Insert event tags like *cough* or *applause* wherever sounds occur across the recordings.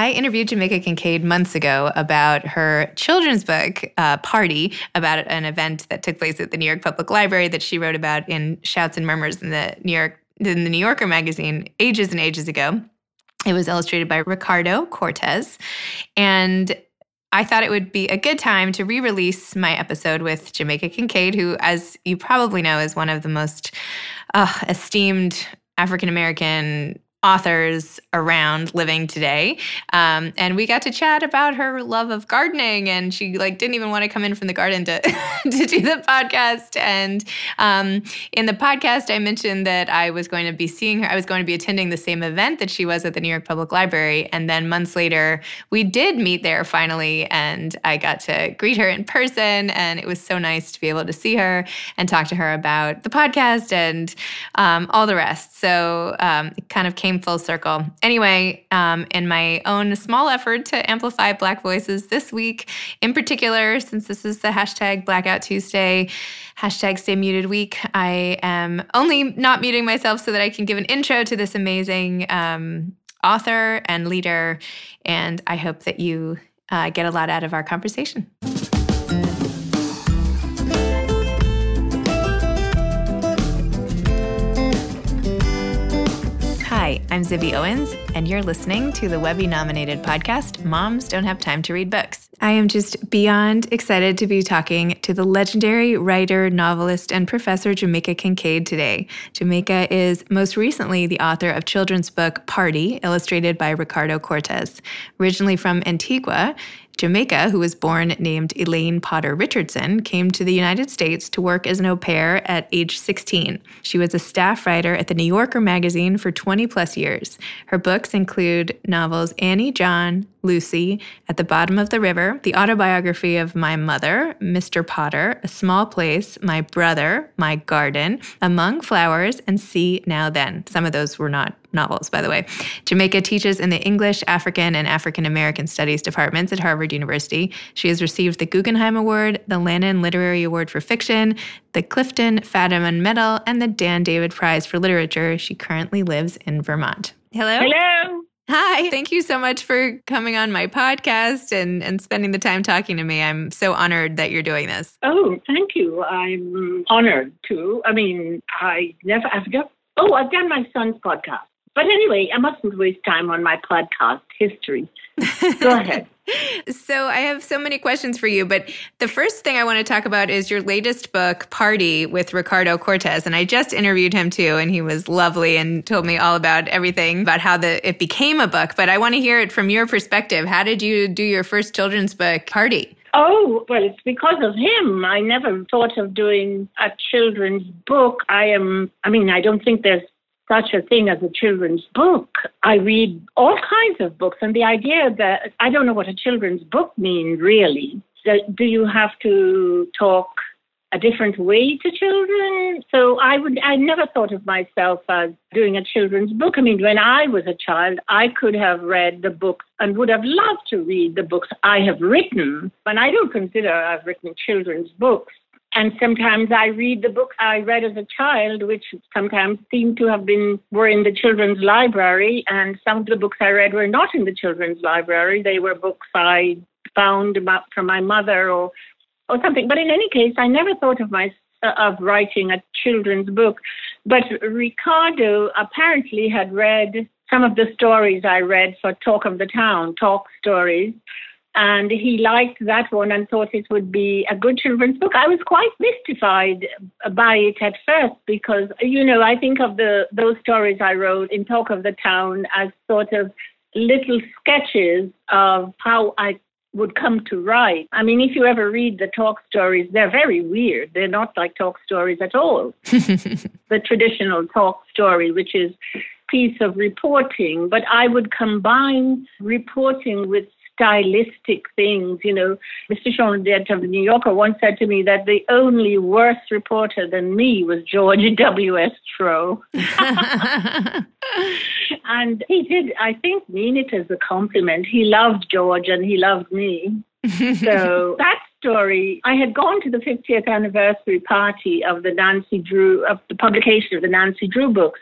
I interviewed Jamaica Kincaid months ago about her children's book, uh, Party, about an event that took place at the New York Public Library that she wrote about in Shouts and Murmurs in the New York in the New Yorker magazine ages and ages ago. It was illustrated by Ricardo Cortés. And I thought it would be a good time to re release my episode with Jamaica Kincaid, who, as you probably know, is one of the most uh, esteemed African American authors around living today. Um, and we got to chat about her love of gardening and she like didn't even want to come in from the garden to, *laughs* to do the podcast. And um, in the podcast i mentioned that i was going to be seeing her i was going to be attending the same event that she was at the new york public library. And then months later we did meet there finally and i got to greet her in person and it was so nice to be able to see her and talk to her about the podcast and um, all the rest. So um, it kind of came came full circle. Anyway, um, in my own small effort to amplify Black voices this week, in particular, since this is the hashtag Blackout Tuesday, hashtag Stay Muted Week, I am only not muting myself so that I can give an intro to this amazing um, author and leader. And I hope that you uh, get a lot out of our conversation. I'm Zibby Owens, and you're listening to the Webby nominated podcast, Moms Don't Have Time to Read Books. I am just beyond excited to be talking to the legendary writer, novelist, and professor Jamaica Kincaid today. Jamaica is most recently the author of children's book Party, illustrated by Ricardo Cortés. Originally from Antigua, Jamaica, who was born named Elaine Potter Richardson, came to the United States to work as an au pair at age 16. She was a staff writer at the New Yorker magazine for 20 plus years. Her books include novels Annie John, Lucy, At the Bottom of the River, the autobiography of my mother, Mr. Potter, A Small Place, My Brother, My Garden, Among Flowers, and See Now Then. Some of those were not novels, by the way. Jamaica teaches in the English, African, and African American Studies departments at Harvard University. She has received the Guggenheim Award, the Lannan Literary Award for Fiction, the Clifton Fadiman Medal, and the Dan David Prize for Literature. She currently lives in Vermont. Hello. Hello. Hi, thank you so much for coming on my podcast and, and spending the time talking to me. I'm so honored that you're doing this. Oh, thank you. I'm honored too. I mean, I never, I've never, oh, I've done my son's podcast. But anyway, I mustn't waste time on my podcast history. Go *laughs* ahead. so I have so many questions for you, but the first thing I want to talk about is your latest book, Party, with Ricardo Cortés. And I just interviewed him too, and he was lovely and told me all about everything about how the it became a book. But I want to hear it from your perspective. How did you do your first children's book, Party? Oh, well, it's because of him. I never thought of doing a children's book. I am, I mean, I don't think there's such a thing as a children's book. I read all kinds of books, and the idea that I don't know what a children's book means really. Do you have to talk a different way to children? So I would I never thought of myself as doing a children's book. I mean, when I was a child, I could have read the books and would have loved to read the books I have written. And I don't consider I've written children's books. And sometimes I read the books I read as a child, which sometimes seem to have been were in the children's library, and some of the books I read were not in the children's library. They were books I found about from my mother or or something. But in any case, I never thought of my of writing a children's book. But Ricardo apparently had read some of the stories I read for Talk of the Town, talk stories, and he liked that one and thought it would be a good children's book. I was quite mystified by it at first because, you know, I think of the those stories I wrote in Talk of the Town as sort of little sketches of how I would come to write. I mean, if you ever read the talk stories, they're very weird. They're not like talk stories at all. *laughs* the traditional talk story, which is piece of reporting, but I would combine reporting with stylistic things. You know, Mr. Shawn Dent of the New Yorker once said to me that the only worse reporter than me was George *laughs* W.S. Trow. *laughs* and he did, I think, mean it as a compliment. He loved George and he loved me. so *laughs* that story, I had gone to the 50th anniversary party of the Nancy Drew, of the publication of the Nancy Drew books.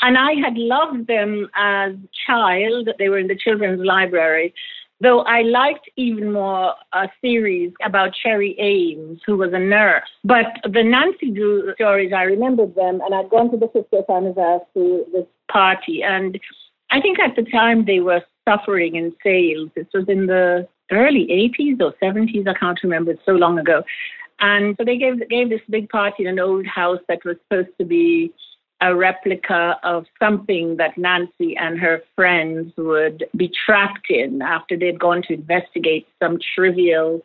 And I had loved them as a child. They were in the children's library. Though I liked even more a series about Cherry Ames, who was a nurse. But the Nancy Drew stories, I remembered them, and I'd gone to the 50th anniversary this party, and I think at the time they were suffering in sales. This was in the early 80s or 70s, I can't remember, it's so long ago. And so they gave gave this big party in an old house that was supposed to be a replica of something that Nancy and her friends would be trapped in after they'd gone to investigate some trivial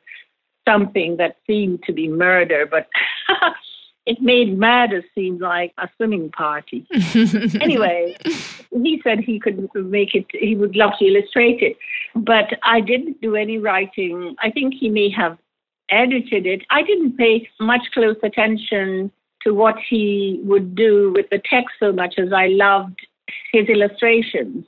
something that seemed to be murder, but *laughs* it made murder seem like a swimming party. *laughs* anyway, he said he could make it, he would love to illustrate it, but I didn't do any writing. I think he may have edited it. I didn't pay much close attention to what he would do with the text so much as I loved his illustrations.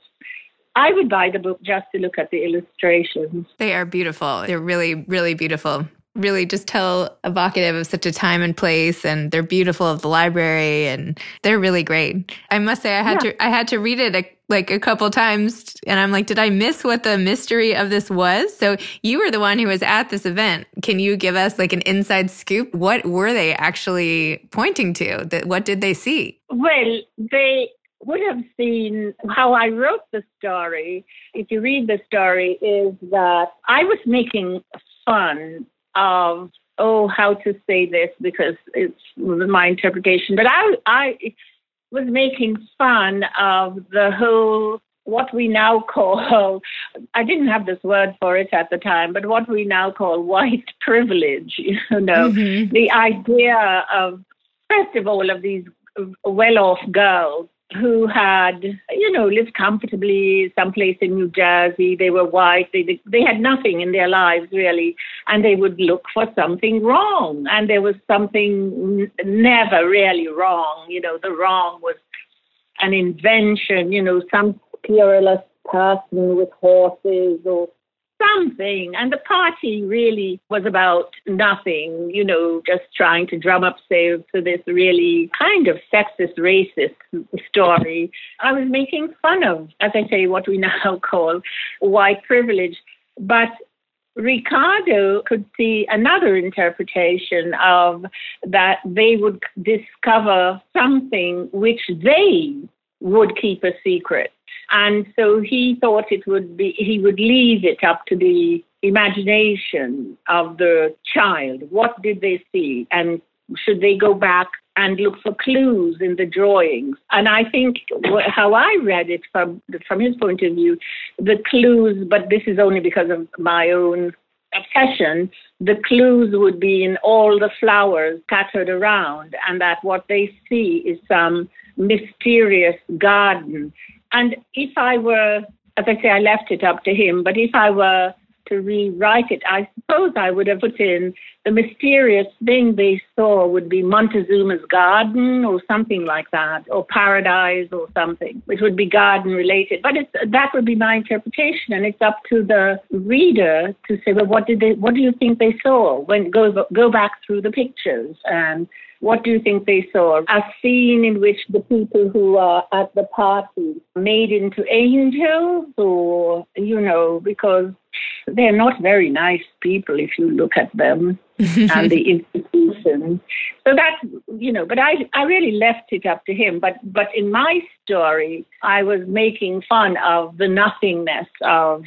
I would buy the book just to look at the illustrations. They are beautiful. They're really, really beautiful. Really just tell evocative of such a time and place and they're beautiful of the library and they're really great. I must say I had yeah. to I had to read it a, like a couple times and I'm like, did I miss what the mystery of this was? So you were the one who was at this event. Can you give us like an inside scoop? What were they actually pointing to? That what did they see? Well, they would have seen how I wrote the story. If you read the story, is that I was making fun of oh how to say this because it's my interpretation, but I I was making fun of the whole what we now call I didn't have this word for it at the time, but what we now call white privilege, *laughs* you know, mm-hmm. the idea of first of all of these well off girls who had, you know, lived comfortably someplace in New Jersey. They were white. They they had nothing in their lives really, and they would look for something wrong. And there was something never really wrong. You know, the wrong was an invention. You know, some peerless person with horses or something. And the party really was about nothing, you know, just trying to drum up sales to this really kind of sexist, racist story. I was making fun of, as I say, what we now *laughs* call white privilege. But Ricardo could see another interpretation of that they would discover something which they would keep a secret and so he thought it would be, he would leave it up to the imagination of the child. What did they see? And should they go back and look for clues in the drawings? And I think how I read it from, from his point of view, the clues, but this is only because of my own obsession, the clues would be in all the flowers scattered around, and that what they see is some mysterious garden and if I were, as I say, I left it up to him, but if I were to rewrite it, I suppose I would have put in the mysterious thing they saw would be Montezuma's garden or something like that, or paradise or something, which would be garden related. But it's, that would be my interpretation, and it's up to the reader to say, well, what did they, what do you think they saw? When go go back through the pictures and what do you think they saw? A scene in which the people who are at the party made into angels, or, you know, because they're not very nice people if you look at them *laughs* and the institution. So that, you know, but I, I really left it up to him. But, but in my story, I was making fun of the nothingness of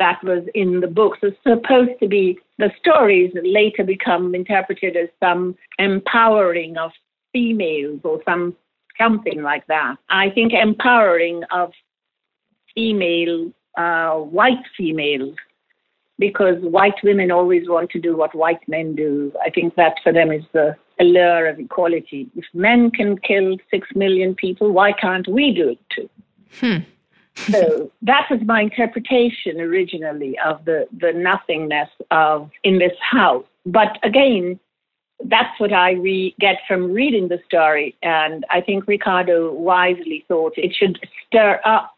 that was in the books. It's supposed to be the stories that later become interpreted as some empowering of females or some something like that. I think empowering of female, uh, white females, because white women always want to do what white men do. I think that for them is the allure of equality. If men can kill six million people, why can't we do it too? Hmm so *laughs* that was my interpretation originally of the, the nothingness of in this house. But again, that's what I re- get from reading the story. And I think Ricardo wisely thought it should stir up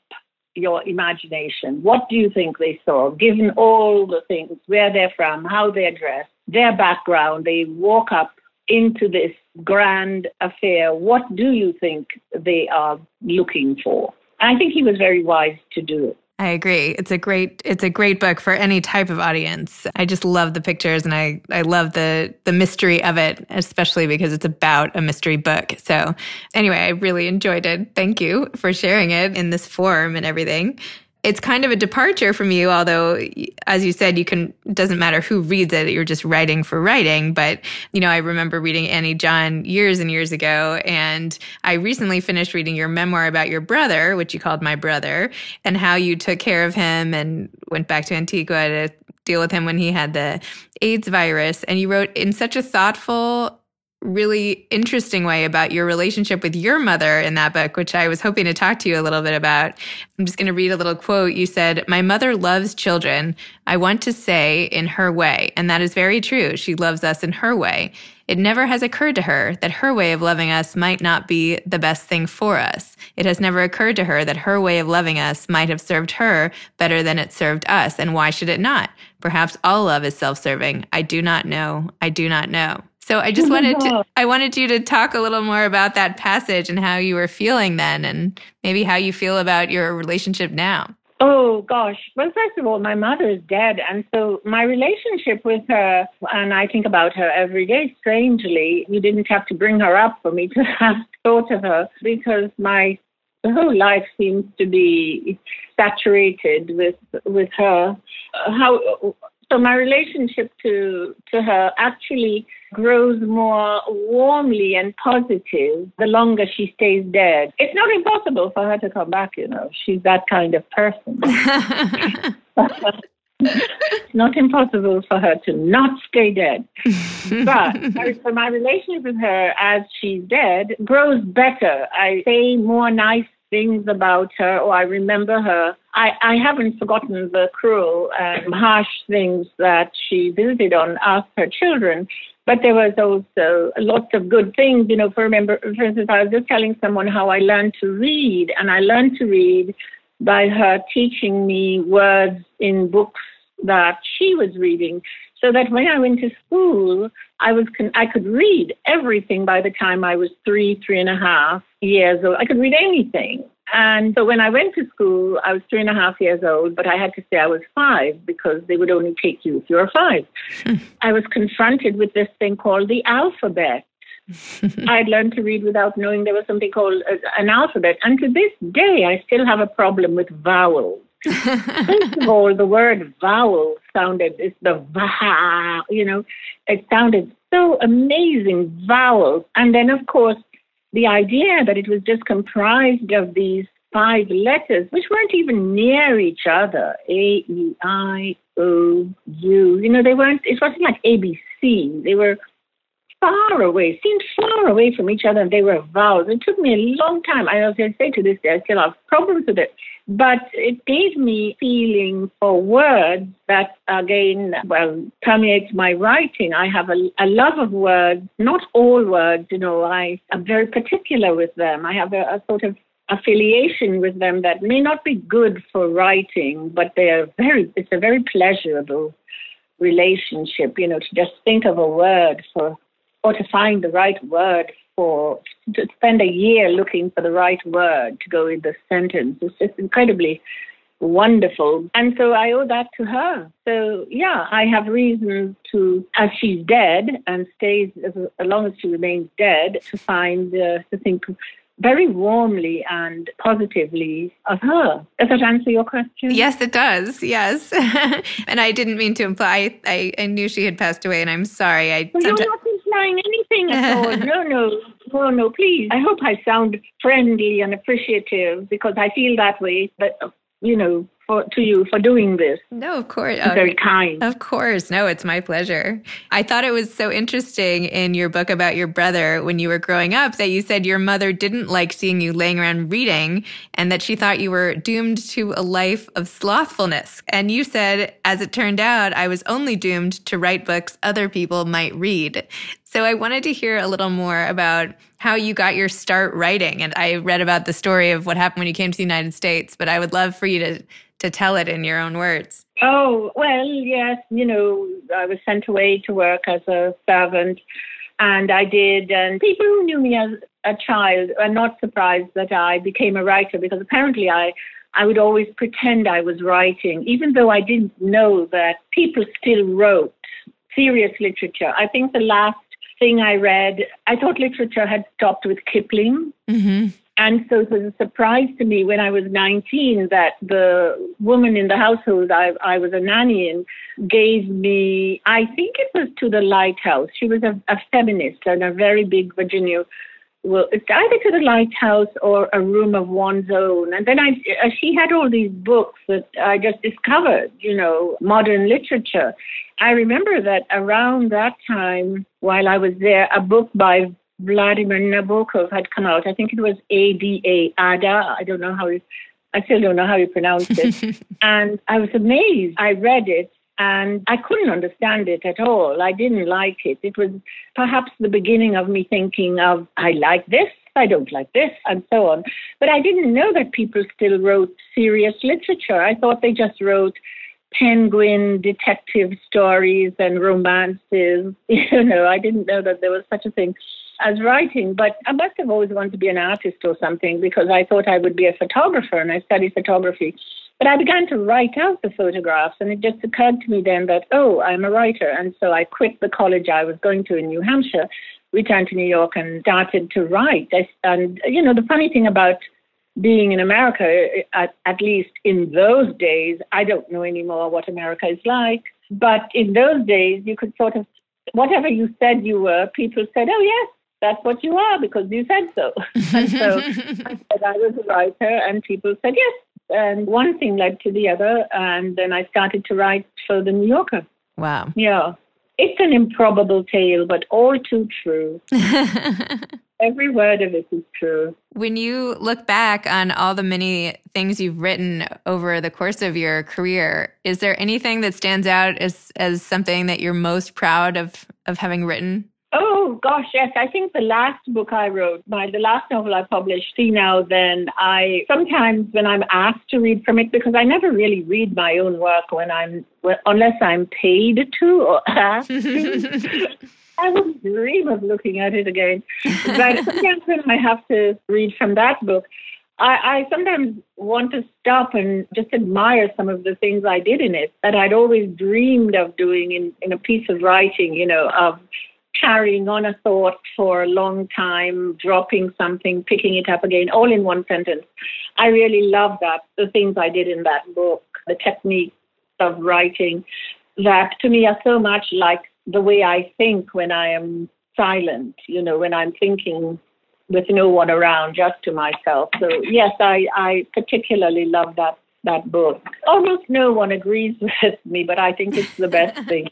your imagination. What do you think they saw, given all the things, where they're from, how they're dressed, their background, they walk up into this grand affair. What do you think they are looking for? I think he was very wise to do it. I agree. It's a great it's a great book for any type of audience. I just love the pictures and I I love the the mystery of it, especially because it's about a mystery book. So, anyway, I really enjoyed it. Thank you for sharing it in this form and everything it's kind of a departure from you although as you said you can doesn't matter who reads it you're just writing for writing. But you know i remember reading annie john years and years ago and i recently finished reading your memoir about your brother which you called my brother and how you took care of him and went back to antigua to deal with him when he had the aids virus. And you wrote in such a thoughtful really interesting way about your relationship with your mother in that book, which I was hoping to talk to you a little bit about. I'm just going to read a little quote. You said, My mother loves children. I want to say in her way. And that is very true. She loves us in her way. It never has occurred to her that her way of loving us might not be the best thing for us. It has never occurred to her that her way of loving us might have served her better than it served us. And why should it not? Perhaps all love is self serving. I do not know. I do not know. So I just oh wanted to I wanted you to talk a little more about that passage and how you were feeling then and maybe how you feel about your relationship now. Oh gosh. Well, first of all, my mother is dead and so my relationship with her and I think about her every day strangely. You didn't have to bring her up for me to *laughs* have thought of her because my the whole life seems to be saturated with with her. How so my relationship to to her actually grows more warmly and positive the longer she stays dead. It's not impossible for her to come back, you know. She's that kind of person. it's *laughs* not impossible for her to not stay dead. *laughs* but so my relationship with her as she's dead grows better. I say more nice things about her, or I remember her. I, I haven't forgotten the cruel and harsh things that she visited on us, her children. But there was also lots of good things. You know, for remember, for instance, I was just telling someone how I learned to read, and I learned to read by her teaching me words in books that she was reading so that when I went to school, I was con- I could read everything by the time I was three, three and a half years old. I could read anything. And so when I went to school, I was three and a half years old, but I had to say I was five because they would only take you if you were five. *laughs* I was confronted with this thing called the alphabet. *laughs* I'd learned to read without knowing there was something called an alphabet. And to this day, I still have a problem with vowels. First of all, the word vowel sounded, it's the va, you know, it sounded so amazing, vowels. And then, of course, the idea that it was just comprised of these five letters, which weren't even near each other A, E, I, O, U. You know, they weren't, it wasn't like ABC. They were far away, seemed far away from each other, and they were vowels. It took me a long time. I to say to this day, I still have problems with it. But it gave me feeling for words that, again, well, permeates my writing. I have a, a love of words, not all words, you know, I am very particular with them. I have a, a sort of affiliation with them that may not be good for writing, but they are very, it's a very pleasurable relationship, you know, to just think of a word for or to find the right word for to spend a year looking for the right word to go in the sentence. It's just incredibly wonderful. And so I owe that to her. So yeah, I have reason to, as she's dead and stays as, as long as she remains dead, to find uh, to think very warmly and positively of her. Does that answer your question? Yes, it does. Yes. *laughs* and I didn't mean to imply, I, I knew she had passed away, and I'm sorry. I well, You're not implying anything at *laughs* all. no, no, no, no, please. I hope I sound friendly and appreciative because I feel that way. But, you know, for, to you for doing this. No, of course. very kind. Of course. No, it's my pleasure. I thought it was so interesting in your book about your brother when you were growing up that you said your mother didn't like seeing you laying around reading and that she thought you were doomed to a life of slothfulness. And you said, as it turned out, I was only doomed to write books other people might read. So I wanted to hear a little more about how you got your start writing. And I read about the story of what happened when you came to the United States, but I would love for you to to tell it in your own words. Oh, well, yes, you know, I was sent away to work as a servant and I did and people who knew me as a child are not surprised that I became a writer because apparently I I would always pretend I was writing, even though I didn't know that people still wrote serious literature. I think the last thing I read, I thought literature had stopped with Kipling. Mm-hmm. And so it was a surprise to me when I was 19 that the woman in the household I, I was a nanny in gave me, I think it was to the lighthouse. She was a, a feminist and a very big Virginia well, it's either to the lighthouse or a room of one's own. And then I, uh, she had all these books that I just discovered, you know, modern literature. I remember that around that time, while I was there, a book by Vladimir Nabokov had come out. I think it was ADA, ADA. I don't know how you, I still don't know how you pronounce it. *laughs* and I was amazed. I read it and I couldn't understand it at all. I didn't like it. It was perhaps the beginning of me thinking of, I like this, I don't like this, and so on. But I didn't know that people still wrote serious literature. I thought they just wrote penguin detective stories and romances. *laughs* You know, I didn't know that there was such a thing as writing, but I must have always wanted to be an artist or something because I thought I would be a photographer and I studied photography. But I began to write out the photographs, and it just occurred to me then that, oh, I'm a writer. And so I quit the college I was going to in New Hampshire, returned to New York, and started to write. And, you know, the funny thing about being in America, eh, at, at least in those days, I don't know anymore what America is like. But in those days, you could sort of, whatever you said you were, people said, oh, yes, that's what you are because you said so. *laughs* and so I said I was a writer, and people said, yes, and one thing led to the other, and then I started to write for the New Yorker. Wow. Yeah. It's an improbable tale, but all too true. *laughs* Every word of it is true. When you look back on all the many things you've written over the course of your career, is there anything that stands out as as something that you're most proud of of having written? Oh gosh, yes. I think the last book I wrote, my the last novel I published, See Now Then, I sometimes when I'm asked to read from it because I never really read my own work when I'm unless I'm paid to or *laughs* asked to. *laughs* I would dream of looking at it again. But sometimes when I have to read from that book, I, I sometimes want to stop and just admire some of the things I did in it that I'd always dreamed of doing in, in a piece of writing, you know, of carrying on a thought for a long time, dropping something, picking it up again, all in one sentence. I really love that, the things I did in that book, the techniques of writing that to me are so much like the way I think when I am silent, you know, when I'm thinking with no one around, just to myself. So yes, I, I particularly love that that book. Almost no one agrees *laughs* with me, but I think it's the best *laughs* thing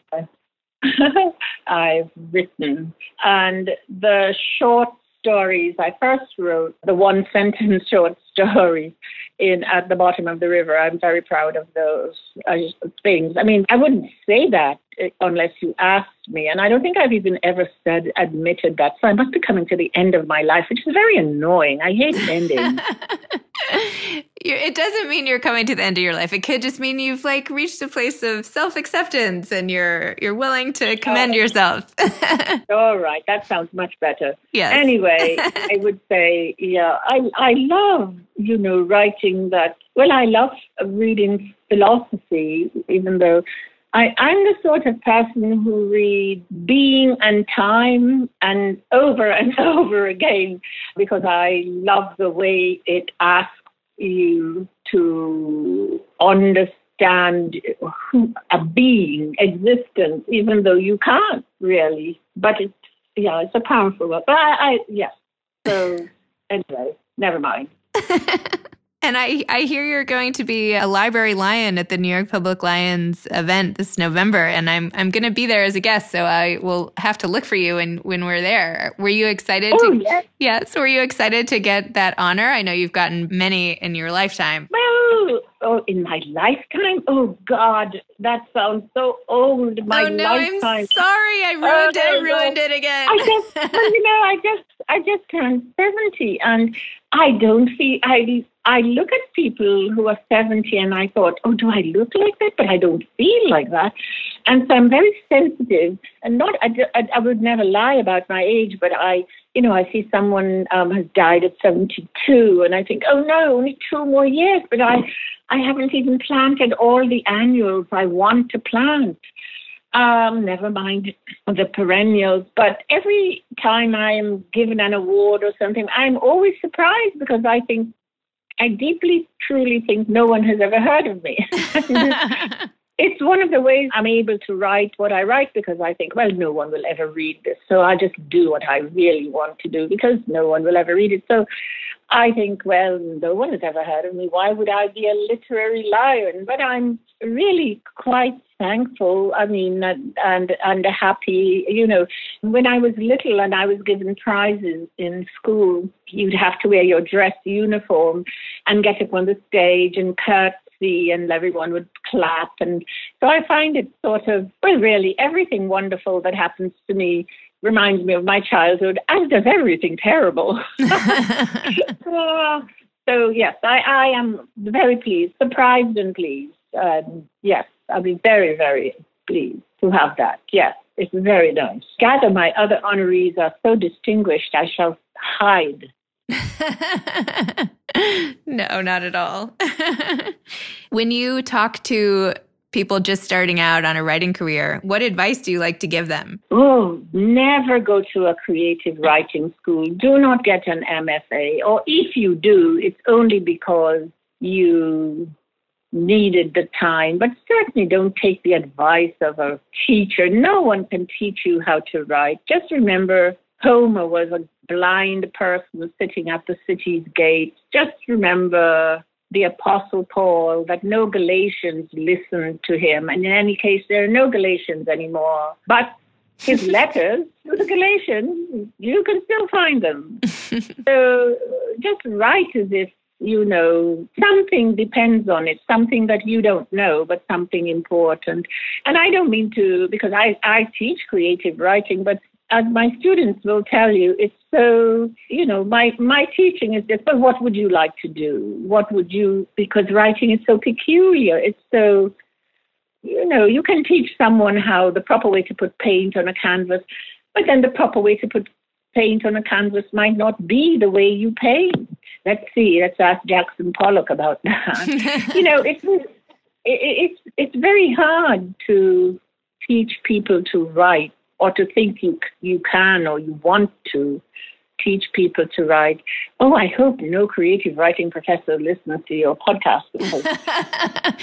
*laughs* I've written. And the short stories I first wrote, the one sentence *laughs* short stories in At the Bottom of the River, I'm very proud of those uh, things. I mean, I wouldn't say that uh, unless you asked me. And I don't think I've even ever said, admitted that. So I must be coming to the end of my life, which is very annoying. I hate endings. *laughs* *laughs* it doesn't mean you're coming to the end of your life. It could just mean you've like reached a place of self acceptance and you're you're willing to commend oh. yourself. *laughs* All right, that sounds much better. Yes. Anyway, *laughs* I would say, yeah, I I love you know writing that. Well, I love reading philosophy, even though I, I'm the sort of person who reads being and time and over and over again because I love the way it asks you to understand a being, existence, even though you can't really. But it's yeah, it's a powerful one. But I, I yeah. So anyway, never mind. *laughs* And I, I hear you're going to be a library lion at the New York Public Lions event this November, and I'm I'm going to be there as a guest, so I will have to look for you when when we're there. Were you excited? Oh, to, yes. yes. Were you excited to get that honor? I know you've gotten many in your lifetime. Well, Oh, oh, in my lifetime? Oh God, that sounds so old. My oh no, lifetime. I'm sorry. I ruined Oh, it. I ruined no. it again. I just, you know, I just, I just turned seventy, and I don't feel. I, I look at people who are seventy, and I thought, oh, do I look like that? But I don't feel like that, and so I'm very sensitive, and not. I, I, I would never lie about my age, but I, you know, I see someone um, has died at seventy-two, and I think, oh no, only two more years, but I, I haven't even planted all the annuals I want to plant. Um, never mind the perennials. But every time I am given an award or something, I'm always surprised because I think, I deeply, truly think no one has ever heard of me. *laughs* it's one of the ways I'm able to write what I write because I think, well, no one will ever read this. So I'll just do what I really want to do because no one will ever read it. So I think, well, no one has ever heard of me. Why would I be a literary lion? But I'm really quite thankful. I mean, and and, happy. You know, when I was little and I was given prizes in school, you'd have to wear your dress uniform and get up on the stage and curtsy, and everyone would clap. And so I find it sort of, well, really, everything wonderful that happens to me reminds me of my childhood, as does everything terrible. *laughs* *laughs* Uh, so yes, I, I am very pleased, surprised and pleased. Um, yes, I'll be very, very pleased to have that. Yes, it's very nice. Gather my other honorees are so distinguished, I shall hide. *laughs* no, not at all. when you talk to people just starting out on a writing career, what advice do you like to give them? Oh, never go to a creative writing school. Do not get an MFA. Or if you do, it's only because you needed the time. But certainly don't take the advice of a teacher. No one can teach you how to write. Just remember Homer was a blind person sitting at the city's gate. Just remember the Apostle Paul, that no Galatians listened to him. And in any case, there are no Galatians anymore. But his *laughs* letters to the Galatians, you can still find them. *laughs* so just write as if you know something depends on it, something that you don't know, but something important. And I don't mean to, because I, I teach creative writing, but as my students will tell you, it's so, you know, my, my teaching is this but what would you like to do? What would you, because writing is so peculiar. It's so, you know, you can teach someone how the proper way to put paint on a canvas, but then the proper way to put paint on a canvas might not be the way you paint. Let's see, let's ask Jackson Pollock about *laughs* that. *laughs* you know, it's, it, it's, it's very hard to teach people to write or to think you you can or you want to teach people to write. Oh, I hope no creative writing professor listens to your podcast. *laughs*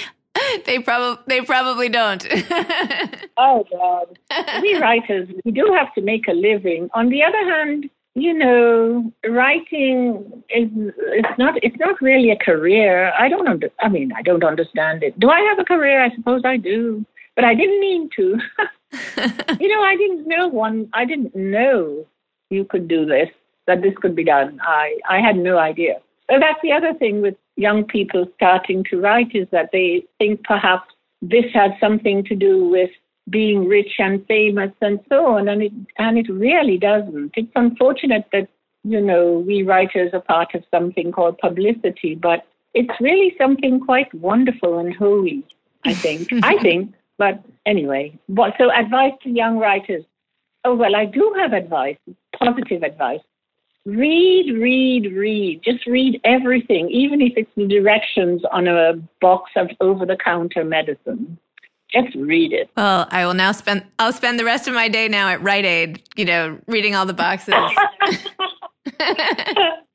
they probably they probably don't. *laughs* oh God, we writers we do have to make a living. On the other hand, you know, writing is it's not it's not really a career. I don't under, I mean, I don't understand it. Do I have a career? I suppose I do, but I didn't mean to. *laughs* *laughs* you know, I didn't know one. I didn't know you could do this. That this could be done. I I had no idea. So that's the other thing with young people starting to write is that they think perhaps this has something to do with being rich and famous and so on, and it and it really doesn't. It's unfortunate that you know we writers are part of something called publicity, but it's really something quite wonderful and holy. I think. *laughs* I think. But anyway, what, so advice to young writers. Oh, well, I do have advice, positive advice. Read, read, read. Just read everything, even if it's the directions on a box of over the counter medicine. Just read it. Well, I will now spend I'll spend the rest of my day now at Rite Aid, you know, reading all the boxes. *laughs* *laughs*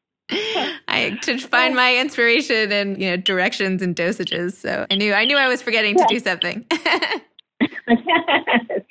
I to find my inspiration and you know directions and dosages. So I knew I knew I was forgetting to do something. *laughs*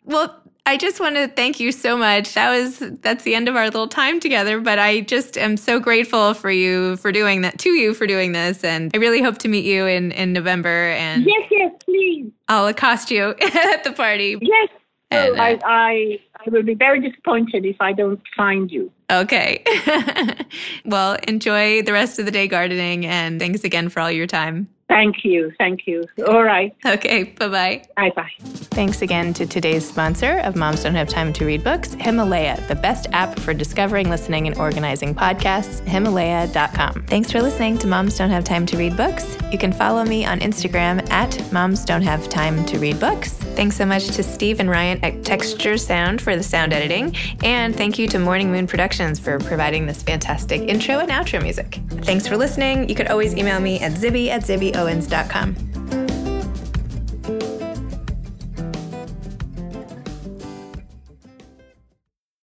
well, I just want to thank you so much. That was that's the end of our little time together, but I just am so grateful for you for doing that to you for doing this and I really hope to meet you in in November and Yes, yes, please. I'll accost you *laughs* at the party. Yes. So And, uh, I, I I will be very disappointed if I don't find you. Okay. *laughs* well, enjoy the rest of the day gardening and thanks again for all your time. Thank you. Thank you. All right. Okay. Bye bye. Bye bye. Thanks again to today's sponsor of Moms Don't Have Time to Read Books, Himalaya, the best app for discovering, listening, and organizing podcasts, Himalaya.com. Thanks for listening to Moms Don't Have Time to Read Books. You can follow me on Instagram at Moms Don't Have Time to Read Books. Thanks so much to Steve and Ryan at Texture Sound for the sound editing. And thank you to Morning Moon Productions for providing this fantastic intro and outro music. Thanks for listening. You could always email me at zibby at owens.com.